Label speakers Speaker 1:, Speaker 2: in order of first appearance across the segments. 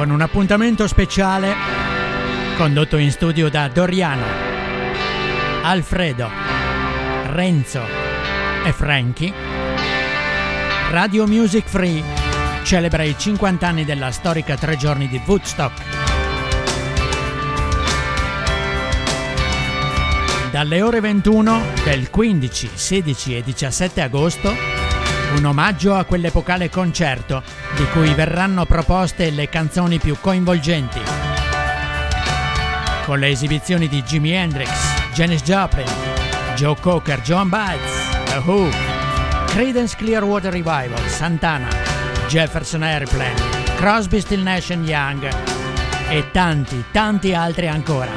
Speaker 1: con un appuntamento speciale condotto in studio da Doriano, Alfredo, Renzo e Frankie. Radio Music Free celebra i 50 anni della storica tre giorni di Woodstock. Dalle ore 21 del 15, 16 e 17 agosto, un omaggio a quell'epocale concerto di cui verranno proposte le canzoni più coinvolgenti. Con le esibizioni di Jimi Hendrix, Janis Joplin, Joe Cocker, John Baez, The Who, Creedence Clearwater Revival, Santana, Jefferson Airplane, Crosby, Still Nash Young e tanti, tanti altri ancora.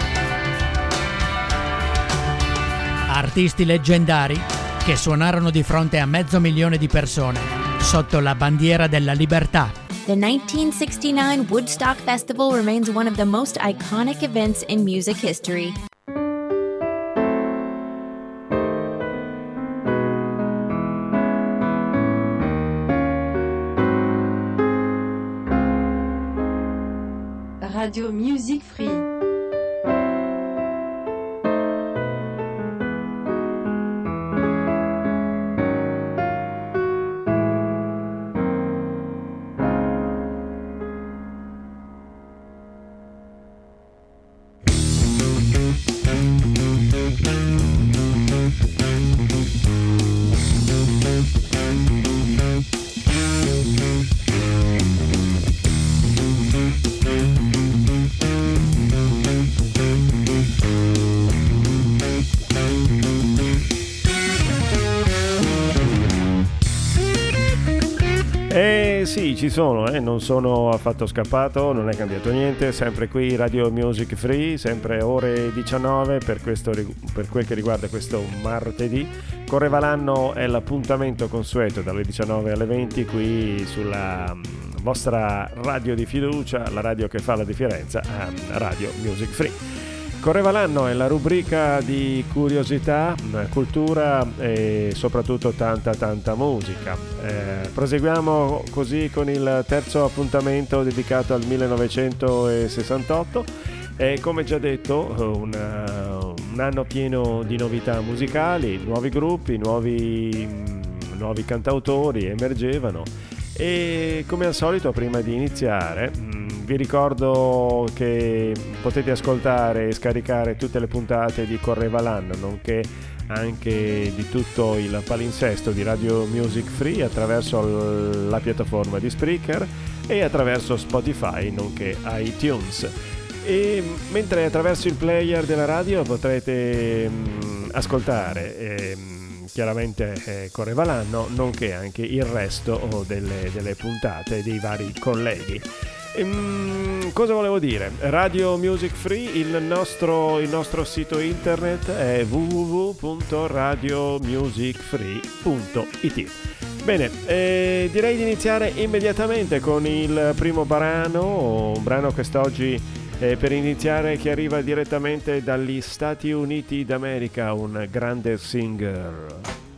Speaker 1: Artisti leggendari che suonarono di fronte a mezzo milione di persone sotto la bandiera della libertà.
Speaker 2: The 1969 Woodstock Festival remains one of the most iconic events in music history.
Speaker 3: Radio Music Free.
Speaker 4: Sì, ci sono, eh, non sono affatto scappato, non è cambiato niente, sempre qui Radio Music Free, sempre ore 19 per, questo, per quel che riguarda questo martedì. Correva l'anno è l'appuntamento consueto dalle 19 alle 20 qui sulla vostra radio di fiducia, la radio che fa la differenza, Radio Music Free. Correva l'anno è la rubrica di curiosità, cultura e soprattutto tanta tanta musica. Eh, proseguiamo così con il terzo appuntamento dedicato al 1968 e come già detto un, un anno pieno di novità musicali, nuovi gruppi, nuovi, nuovi cantautori emergevano e come al solito prima di iniziare mm, vi ricordo che potete ascoltare e scaricare tutte le puntate di Correva l'anno nonché anche di tutto il palinsesto di Radio Music Free attraverso la piattaforma di Spreaker e attraverso Spotify nonché iTunes e mentre attraverso il player della radio potrete mm, ascoltare eh, chiaramente eh, correva l'anno, nonché anche il resto delle, delle puntate dei vari colleghi. Ehm, cosa volevo dire? Radio Music Free, il nostro, il nostro sito internet è www.radiomusicfree.it. Bene, eh, direi di iniziare immediatamente con il primo brano, un brano che sta oggi e per iniziare chi arriva direttamente dagli Stati Uniti d'America, un grande singer.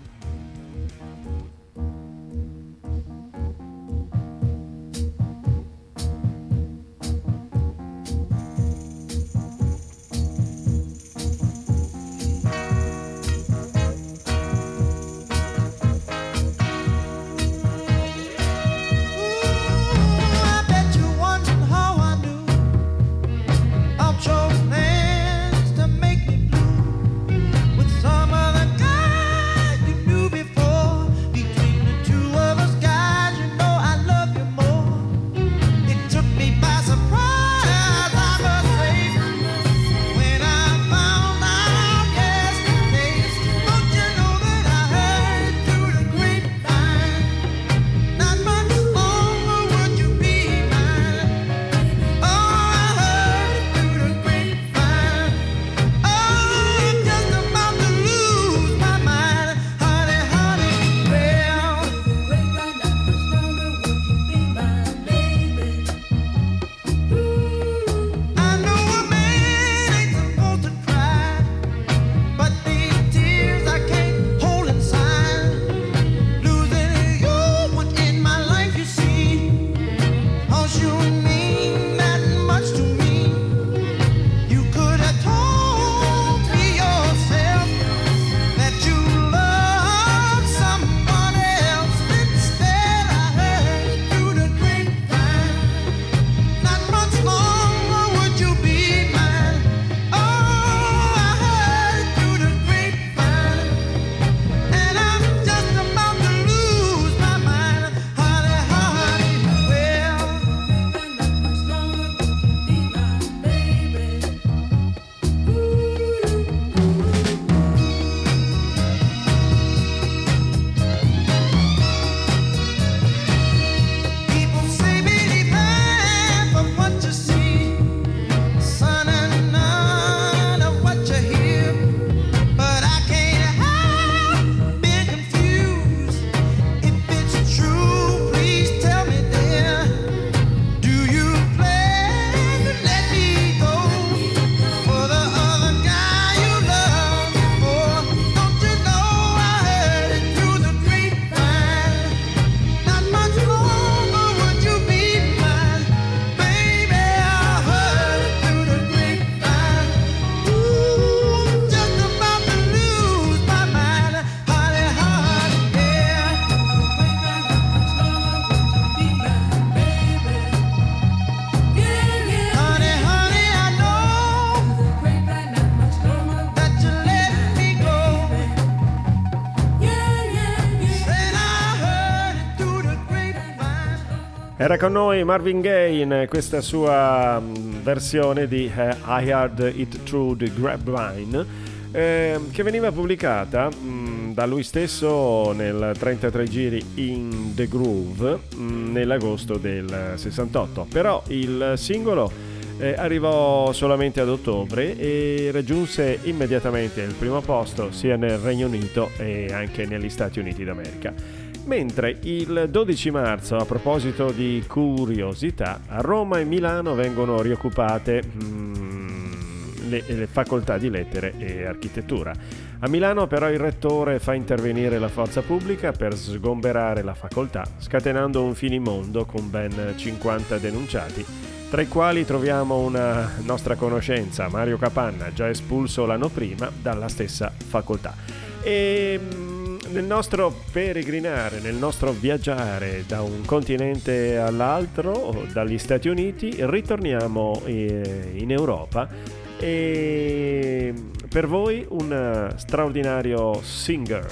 Speaker 4: Con noi Marvin Gaye in questa sua mm, versione di uh, I Heard It Through the Grapevine eh, che veniva pubblicata mm, da lui stesso nel 33 giri in The Groove mm, nell'agosto del 68. Però il singolo eh, arrivò solamente ad ottobre e raggiunse immediatamente il primo posto sia nel Regno Unito e anche negli Stati Uniti d'America. Mentre il 12 marzo, a proposito di curiosità, a Roma e Milano vengono rioccupate mm, le, le facoltà di lettere e architettura. A Milano però il rettore fa intervenire la forza pubblica per sgomberare la facoltà, scatenando un finimondo con ben 50 denunciati, tra i quali troviamo una nostra conoscenza, Mario Capanna, già espulso l'anno prima dalla stessa facoltà. E nel nostro peregrinare, nel nostro viaggiare da un continente all'altro, dagli Stati Uniti, ritorniamo eh, in Europa e per voi un straordinario singer.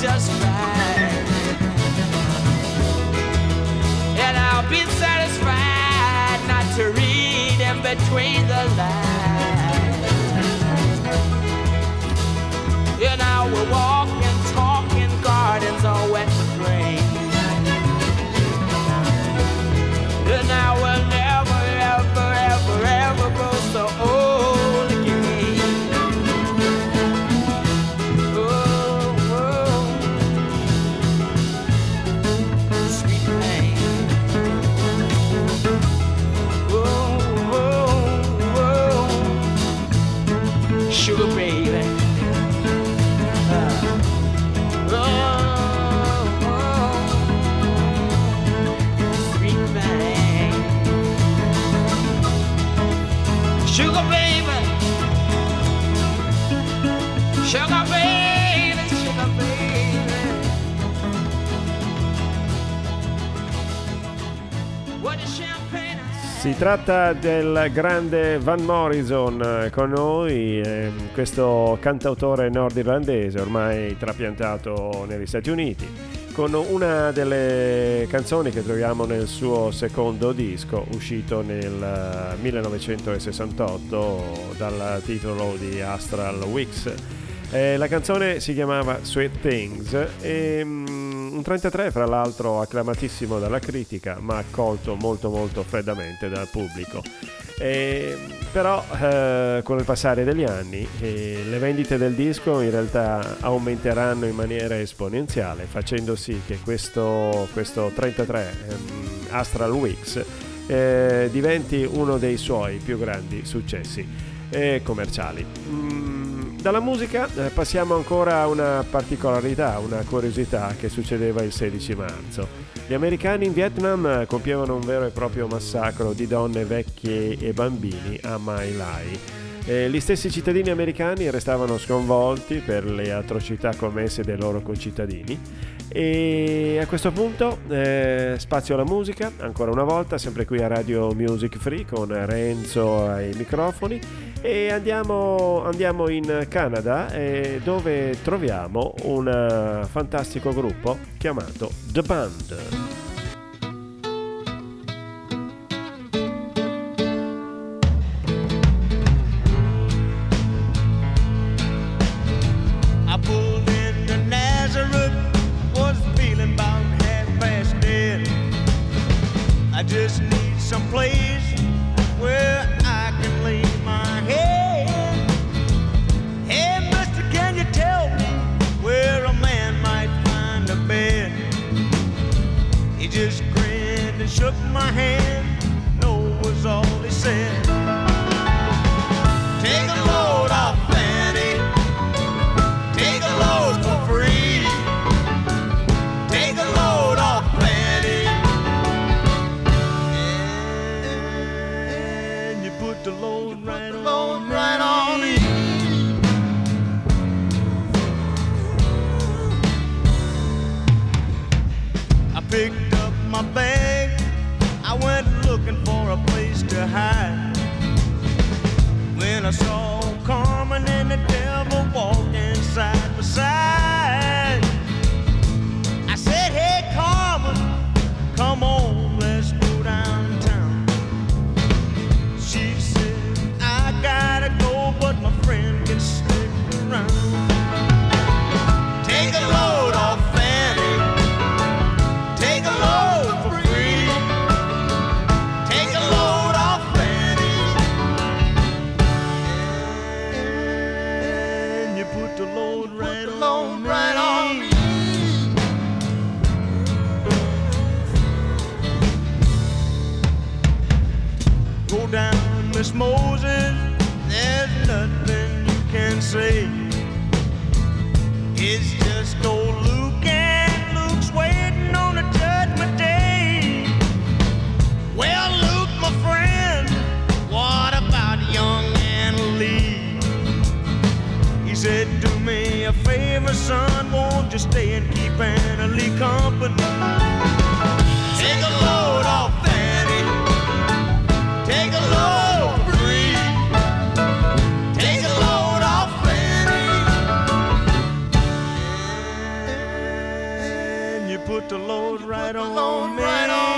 Speaker 3: Just right.
Speaker 4: Si tratta del grande Van Morrison eh, con noi, ehm, questo cantautore nordirlandese ormai trapiantato negli Stati Uniti, con una delle canzoni che troviamo nel suo secondo disco uscito nel eh, 1968 dal titolo di Astral Weeks. Eh, la canzone si chiamava Sweet Things e mm, un 33 fra l'altro acclamatissimo dalla critica ma accolto molto molto freddamente dal pubblico. E, però eh, con il passare degli anni eh, le vendite del disco in realtà aumenteranno in maniera esponenziale facendo sì che questo, questo 33 ehm, Astral Weeks eh, diventi uno dei suoi più grandi successi eh, commerciali. Mm, dalla musica eh, passiamo ancora a una particolarità, una curiosità che succedeva il 16 marzo. Gli americani in Vietnam eh, compievano un vero e proprio massacro di donne, vecchie e bambini a Mai Lai. Eh, gli stessi cittadini americani restavano sconvolti per le atrocità commesse dai loro concittadini e a questo punto eh, spazio alla musica, ancora una volta, sempre qui a Radio Music Free con Renzo ai microfoni e andiamo, andiamo in Canada eh, dove troviamo un eh, fantastico gruppo chiamato The Band.
Speaker 5: Say. It's just old Luke and Luke's waiting on the judgment day. Well, Luke, my friend, what about young Anna Lee? He said, Do me a favor, son, won't you stay and keep Anna Lee company? The load right on. Right on me.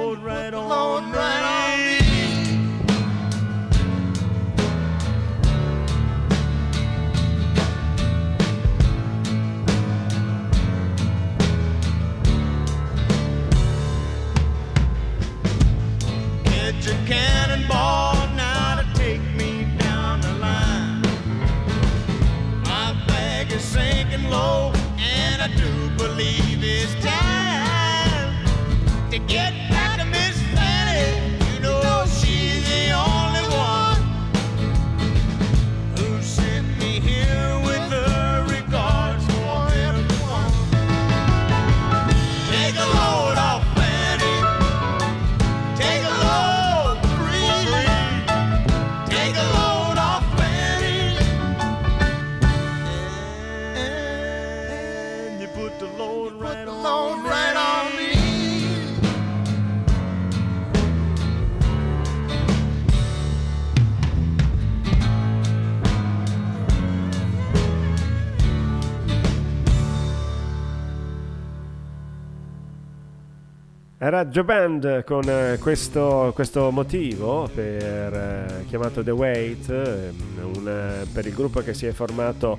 Speaker 6: Era Joe Band con eh, questo, questo motivo per, eh, chiamato The Wait, ehm, un, eh, per il gruppo che si è formato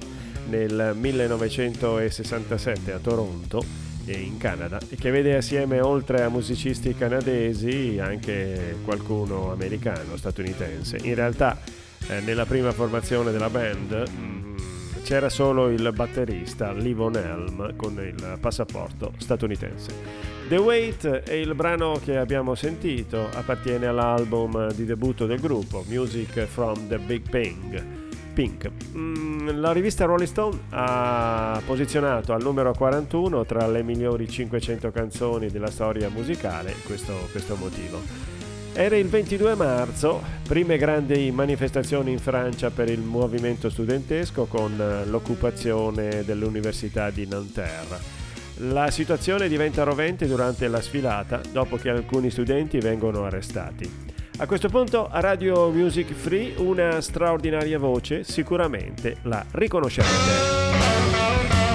Speaker 6: nel 1967 a Toronto e in Canada e che vede assieme oltre a musicisti canadesi anche qualcuno americano, statunitense. In realtà nella prima formazione della band mm, c'era solo il batterista Livon Helm con il passaporto statunitense. The Wait è il brano che abbiamo sentito, appartiene all'album di debutto del gruppo, Music from the Big Ping. Pink. Mm, la rivista Rolling Stone ha posizionato al numero 41 tra le migliori 500 canzoni della storia musicale questo, questo motivo. Era il 22 marzo, prime grandi manifestazioni in Francia per il movimento studentesco con l'occupazione dell'Università di Nanterre. La situazione diventa rovente durante la sfilata dopo che alcuni studenti vengono arrestati. A questo punto a Radio Music Free una straordinaria voce sicuramente la riconoscerete.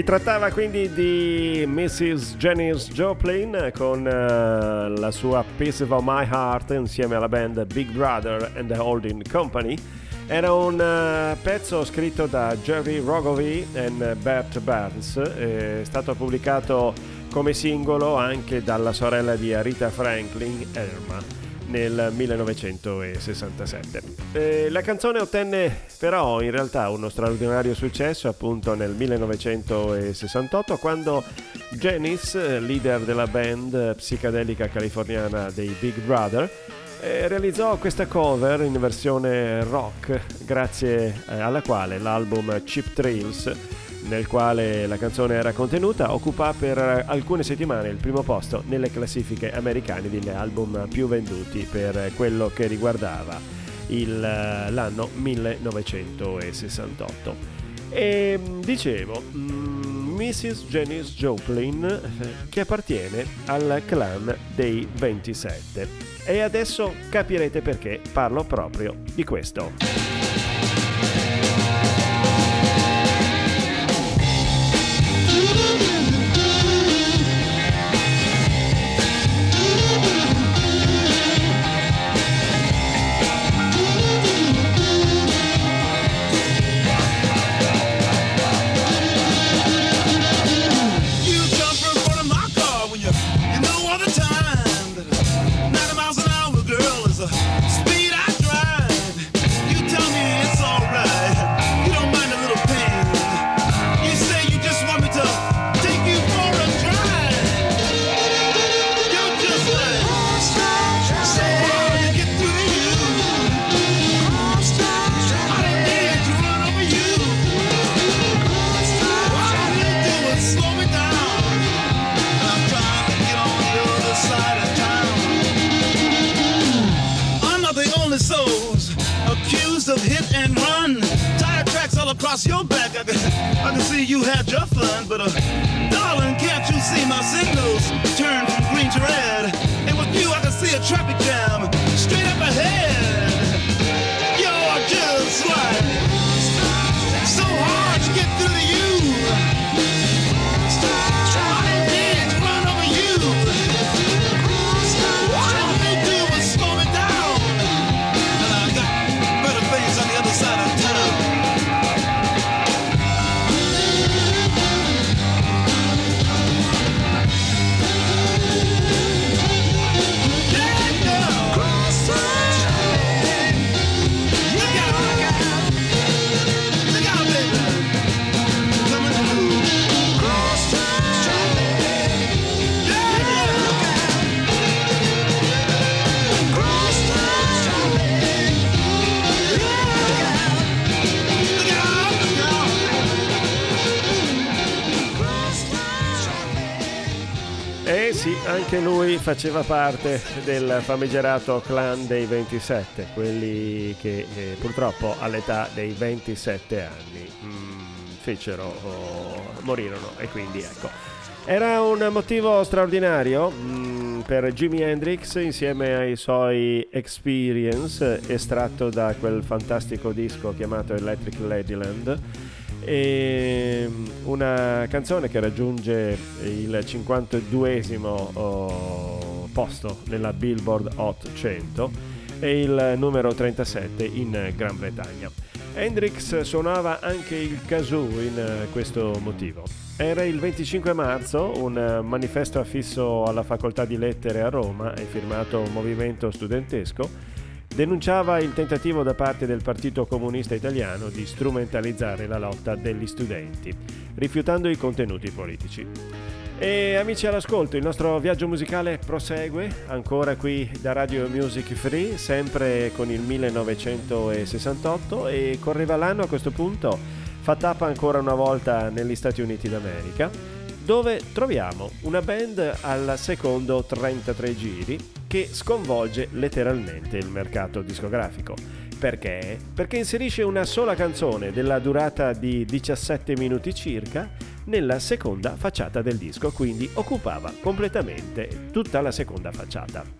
Speaker 4: Si trattava quindi di Mrs. Janice Joplin con uh, la sua Piece of My Heart insieme alla band Big Brother and the Holding Company. Era un uh, pezzo scritto da Jerry Rogovy e Bert Burns, è stato pubblicato come singolo anche dalla sorella di Arita Franklin, Erma nel 1967. Eh, la canzone ottenne però in realtà uno straordinario successo appunto nel 1968 quando Janice, leader della band psichedelica californiana dei Big Brother, eh, realizzò questa cover in versione rock grazie eh, alla quale l'album Cheap Thrills nel quale la canzone era contenuta, occupa per alcune settimane il primo posto nelle classifiche americane degli album più venduti per quello che riguardava il, l'anno 1968. E dicevo, Mrs. Janice Joplin che appartiene al clan dei 27. E adesso capirete perché parlo proprio di questo. Faceva parte del famigerato clan dei 27, quelli che eh, purtroppo all'età dei 27 anni mm, fecero, oh, morirono e quindi ecco. Era un motivo straordinario mm, per Jimi Hendrix insieme ai suoi Experience estratto da quel fantastico disco chiamato Electric Ladyland e una canzone che raggiunge il 52esimo oh, posto nella Billboard Hot 100 e il numero 37 in Gran Bretagna. Hendrix suonava anche il kazoo in questo motivo. Era il 25 marzo, un manifesto affisso alla facoltà di lettere a Roma e firmato Movimento Studentesco denunciava il tentativo da parte del Partito Comunista Italiano di strumentalizzare la lotta degli studenti, rifiutando i contenuti politici. E amici all'ascolto, il nostro viaggio musicale prosegue ancora qui da Radio Music Free, sempre con il 1968 e correva l'anno a questo punto, fa tappa ancora una volta negli Stati Uniti d'America, dove troviamo una band al secondo 33 giri che sconvolge letteralmente il mercato discografico. Perché? Perché inserisce una sola canzone della durata di 17 minuti circa nella seconda facciata del disco, quindi occupava completamente tutta la seconda facciata.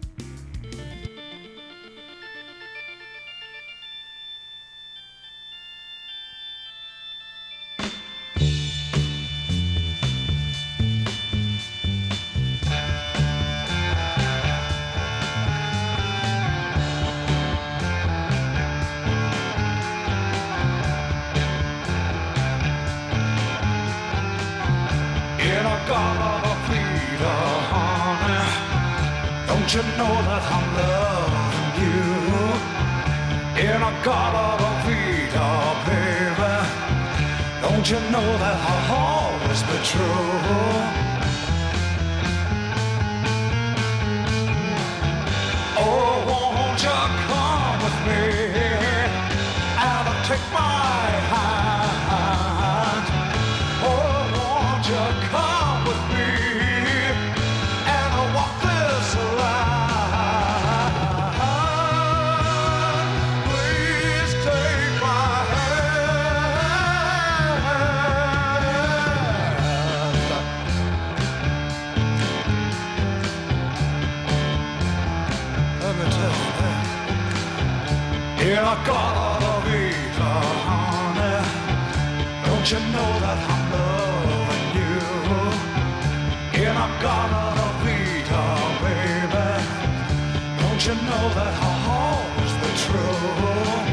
Speaker 7: In a got of Vita, honey. Don't you know that I'm loving you? In a got of Vita, baby. Don't you know that I'll always be true?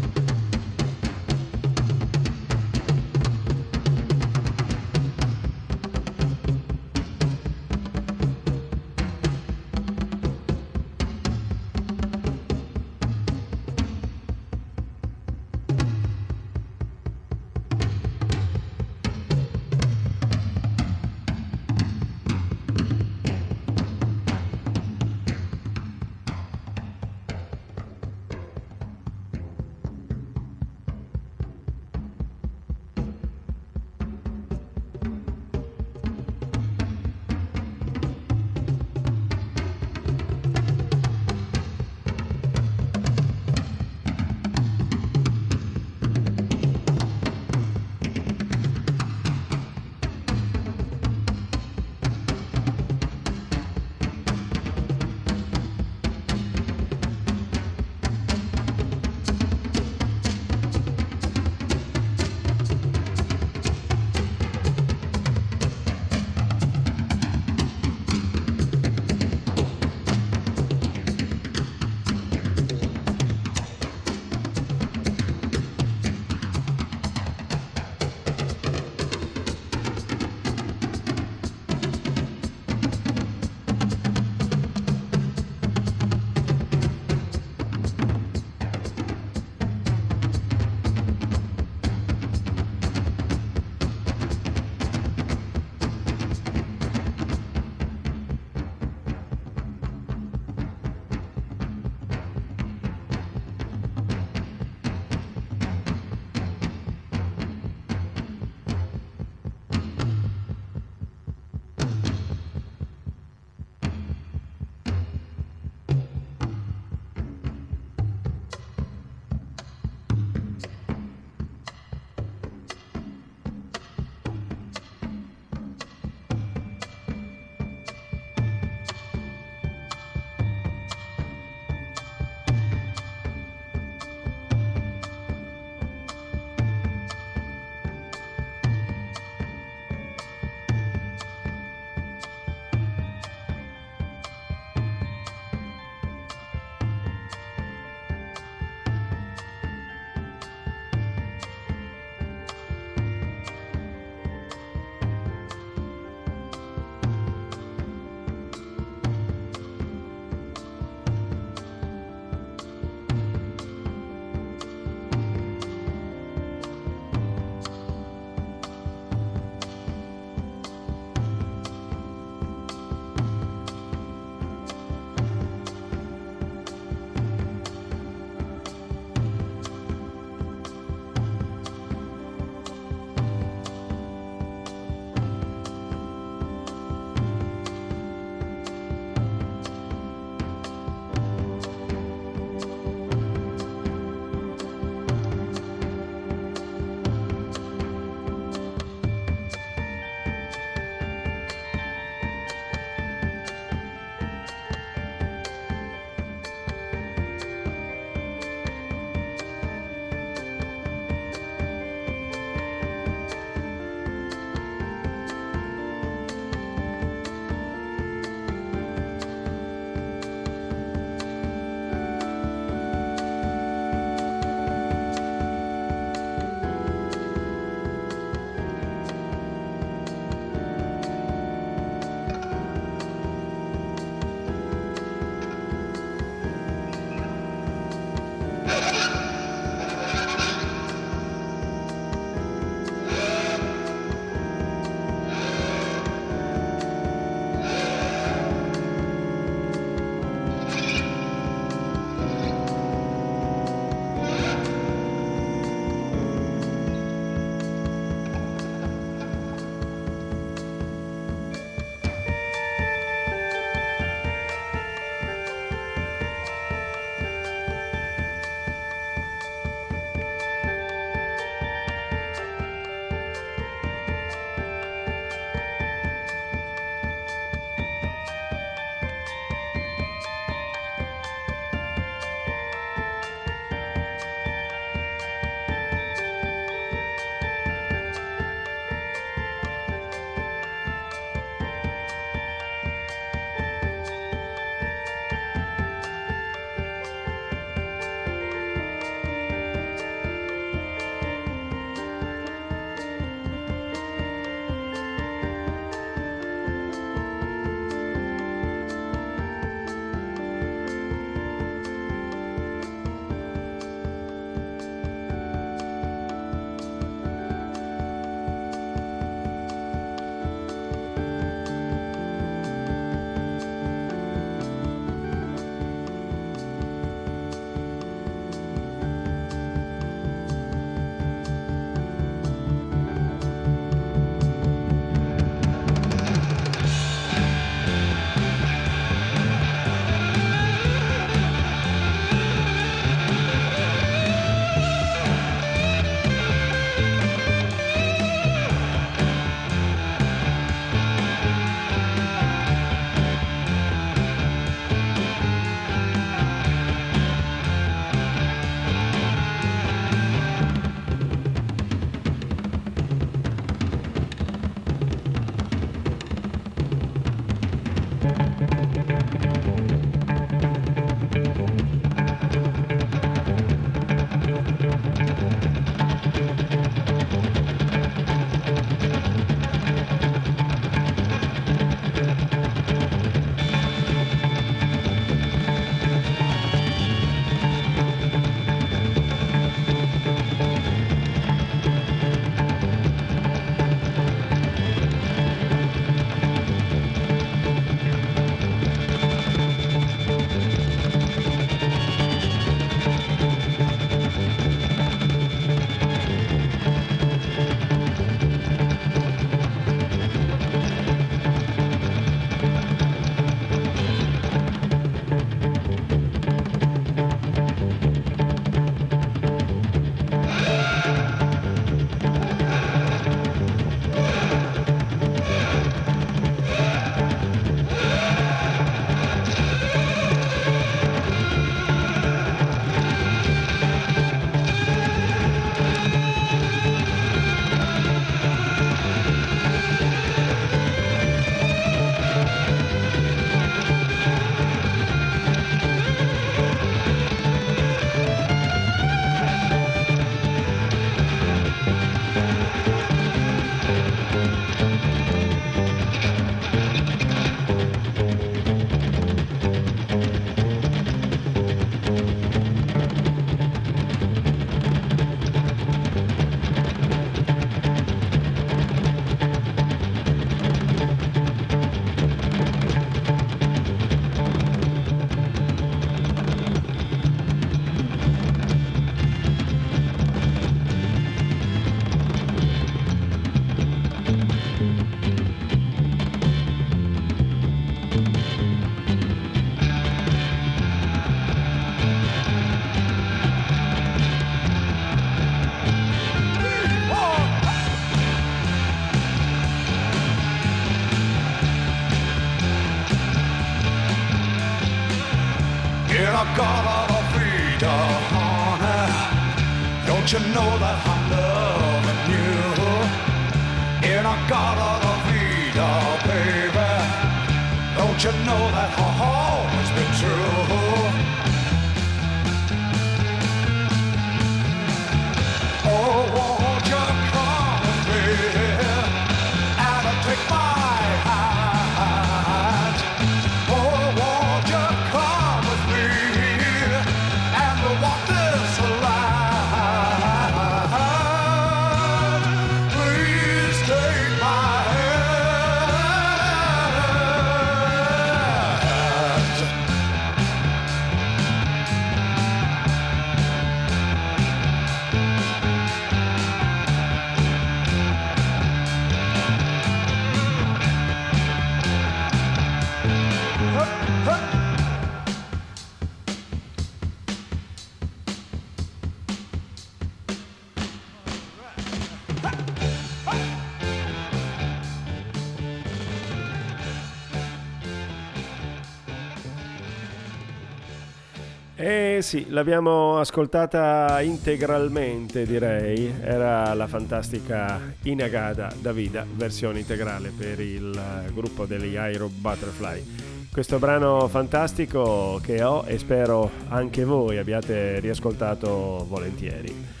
Speaker 4: Sì, l'abbiamo ascoltata integralmente direi, era la fantastica Inagada Davida, versione integrale per il gruppo degli Aero Butterfly. Questo brano fantastico che ho e spero anche voi abbiate riascoltato volentieri.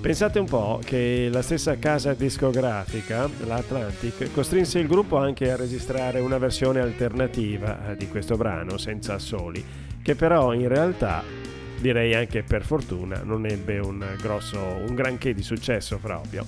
Speaker 4: Pensate un po' che la stessa casa discografica, la Atlantic, costrinse il gruppo anche a registrare una versione alternativa eh, di questo brano senza assoli, che però in realtà, direi anche per fortuna, non ebbe un grosso, un granché di successo proprio.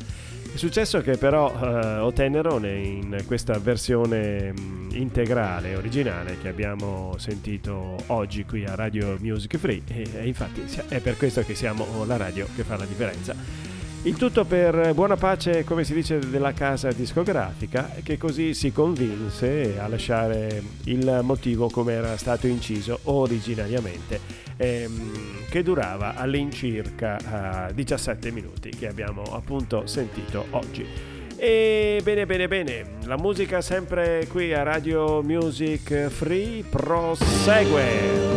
Speaker 4: Il successo che però eh, ottennero ne- in questa versione mh, integrale, originale che abbiamo sentito oggi qui a Radio Music Free e, e infatti è per questo che siamo la radio che fa la differenza. Il tutto per buona pace, come si dice, della casa discografica, che così si convinse a lasciare il motivo come era stato inciso originariamente, ehm, che durava all'incirca eh, 17 minuti, che abbiamo appunto sentito oggi. E bene, bene, bene, la musica sempre qui a Radio Music Free prosegue.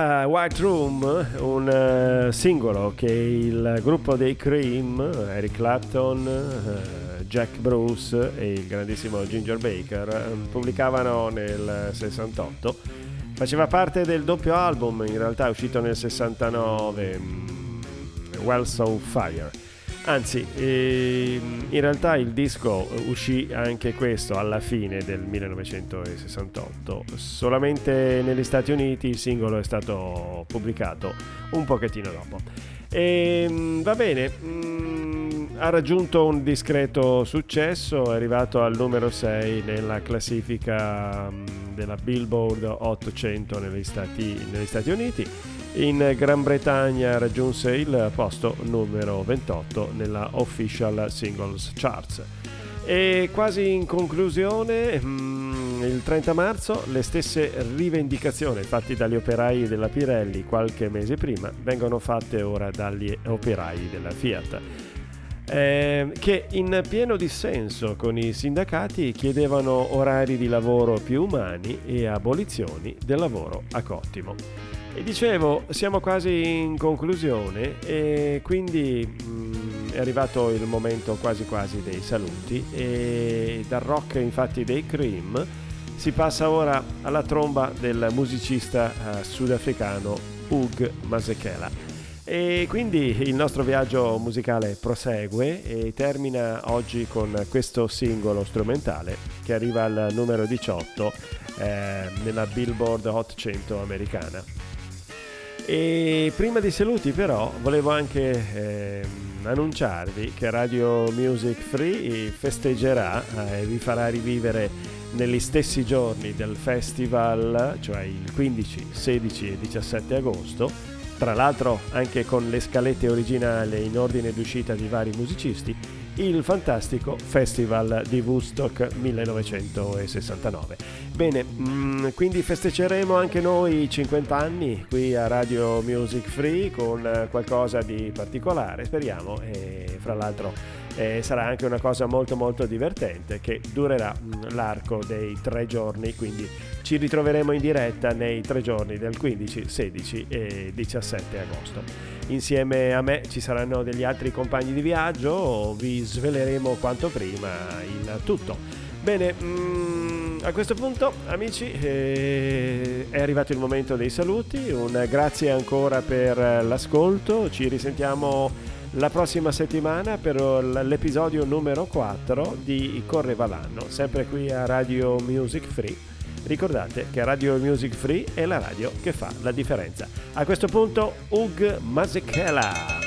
Speaker 4: Eh, White Room, un eh, singolo che il gruppo dei Cream, Eric Clapton, eh, Jack Bruce e il grandissimo Ginger Baker pubblicavano nel 68. Faceva parte del doppio album, in realtà è uscito nel 69, mm, Wells on Fire. Anzi, ehm, in realtà il disco uscì anche questo alla fine del 1968, solamente negli Stati Uniti il singolo è stato pubblicato un pochettino dopo. E, va bene, mm, ha raggiunto un discreto successo, è arrivato al numero 6 nella classifica mm, della Billboard 800 negli Stati, negli Stati Uniti. In Gran Bretagna raggiunse il posto numero 28 nella Official Singles Charts. E quasi in conclusione, mm, il 30 marzo, le stesse rivendicazioni fatte dagli operai della Pirelli qualche mese prima vengono fatte ora dagli operai della Fiat. eh, che in pieno dissenso con i sindacati chiedevano orari di lavoro più umani e abolizioni del lavoro a cottimo. E dicevo, siamo quasi in conclusione e quindi mm, è arrivato il momento quasi quasi dei saluti e dal rock infatti dei Cream si passa ora alla tromba del musicista eh, sudafricano Hugh Masekela. E quindi il nostro viaggio musicale prosegue e termina oggi con questo singolo strumentale che arriva al numero 18 eh, nella Billboard Hot 100 americana. E prima dei saluti però volevo anche eh, annunciarvi che Radio Music Free festeggerà e eh, vi farà rivivere negli stessi giorni del festival, cioè il 15, 16 e 17 agosto, tra l'altro anche con le scalette originali in ordine d'uscita di vari musicisti, il fantastico Festival di Woodstock 1969. Bene, mm, quindi festeggeremo anche noi i 50 anni qui a Radio Music Free con qualcosa di particolare, speriamo, e fra l'altro eh, sarà anche una cosa molto molto divertente che durerà mm, l'arco dei tre giorni, quindi ci ritroveremo in diretta nei tre giorni del 15, 16 e 17 agosto. Insieme a me ci saranno degli altri compagni di viaggio, vi sveleremo quanto prima il tutto. Bene, mm, a questo punto amici eh, è arrivato il momento dei saluti, un grazie ancora per l'ascolto, ci risentiamo la prossima settimana per l'episodio numero 4 di Correva l'anno, sempre qui a Radio Music Free. Ricordate che Radio Music Free è la radio che fa la differenza. A questo punto, Ug Mazekela.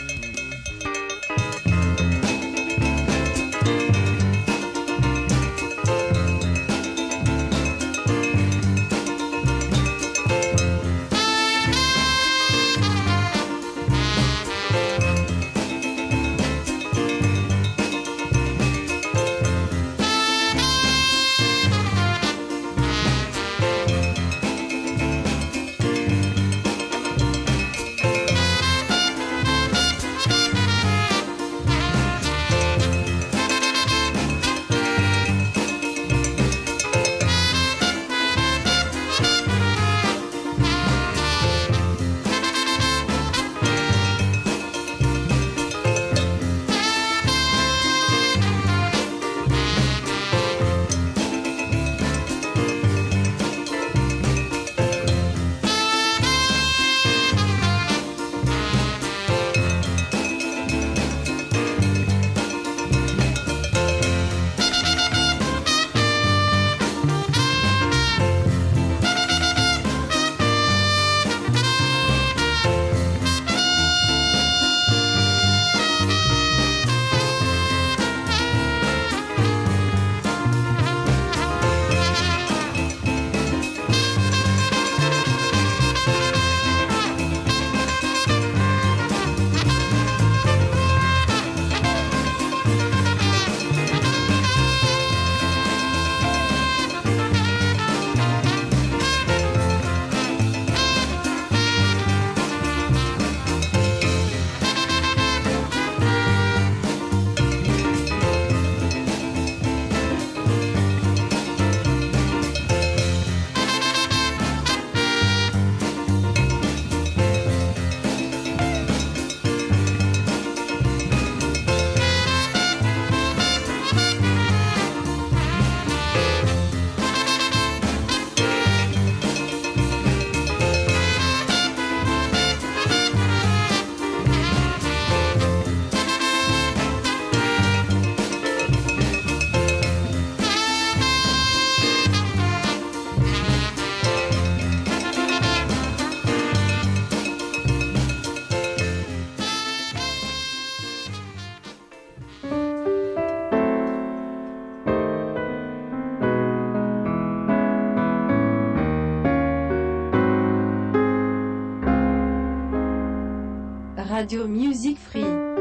Speaker 8: Radio Music Free.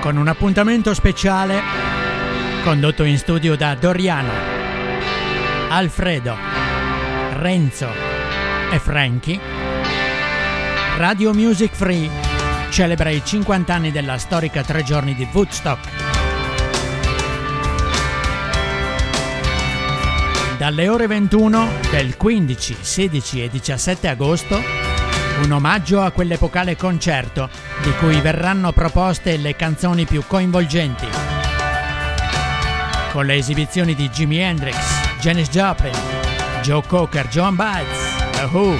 Speaker 1: con un appuntamento speciale condotto in studio da Doriano, Alfredo, Renzo e Frankie. Radio Music Free celebra i 50 anni della storica tre giorni di Woodstock. Dalle ore 21 del 15, 16 e 17 agosto un omaggio a quell'epocale concerto di cui verranno proposte le canzoni più coinvolgenti. Con le esibizioni di Jimi Hendrix, Janis Joplin, Joe Cocker, John Bites, The Who,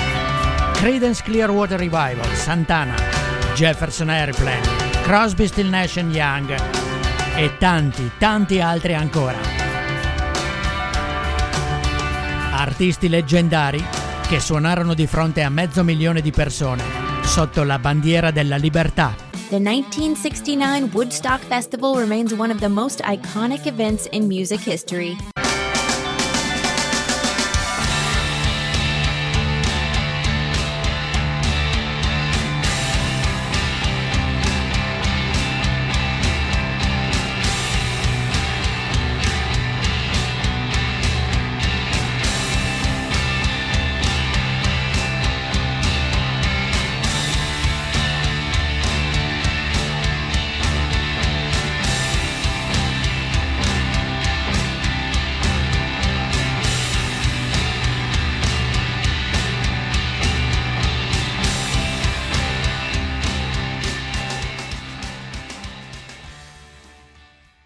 Speaker 1: Creedence Clearwater Revival, Santana, Jefferson Airplane, Crosby, Still Nash Young e tanti, tanti altri ancora. Artisti leggendari che suonarono di fronte a mezzo milione di persone sotto la bandiera della libertà.
Speaker 2: The 1969 Woodstock Festival remains one of the most iconic events in music history.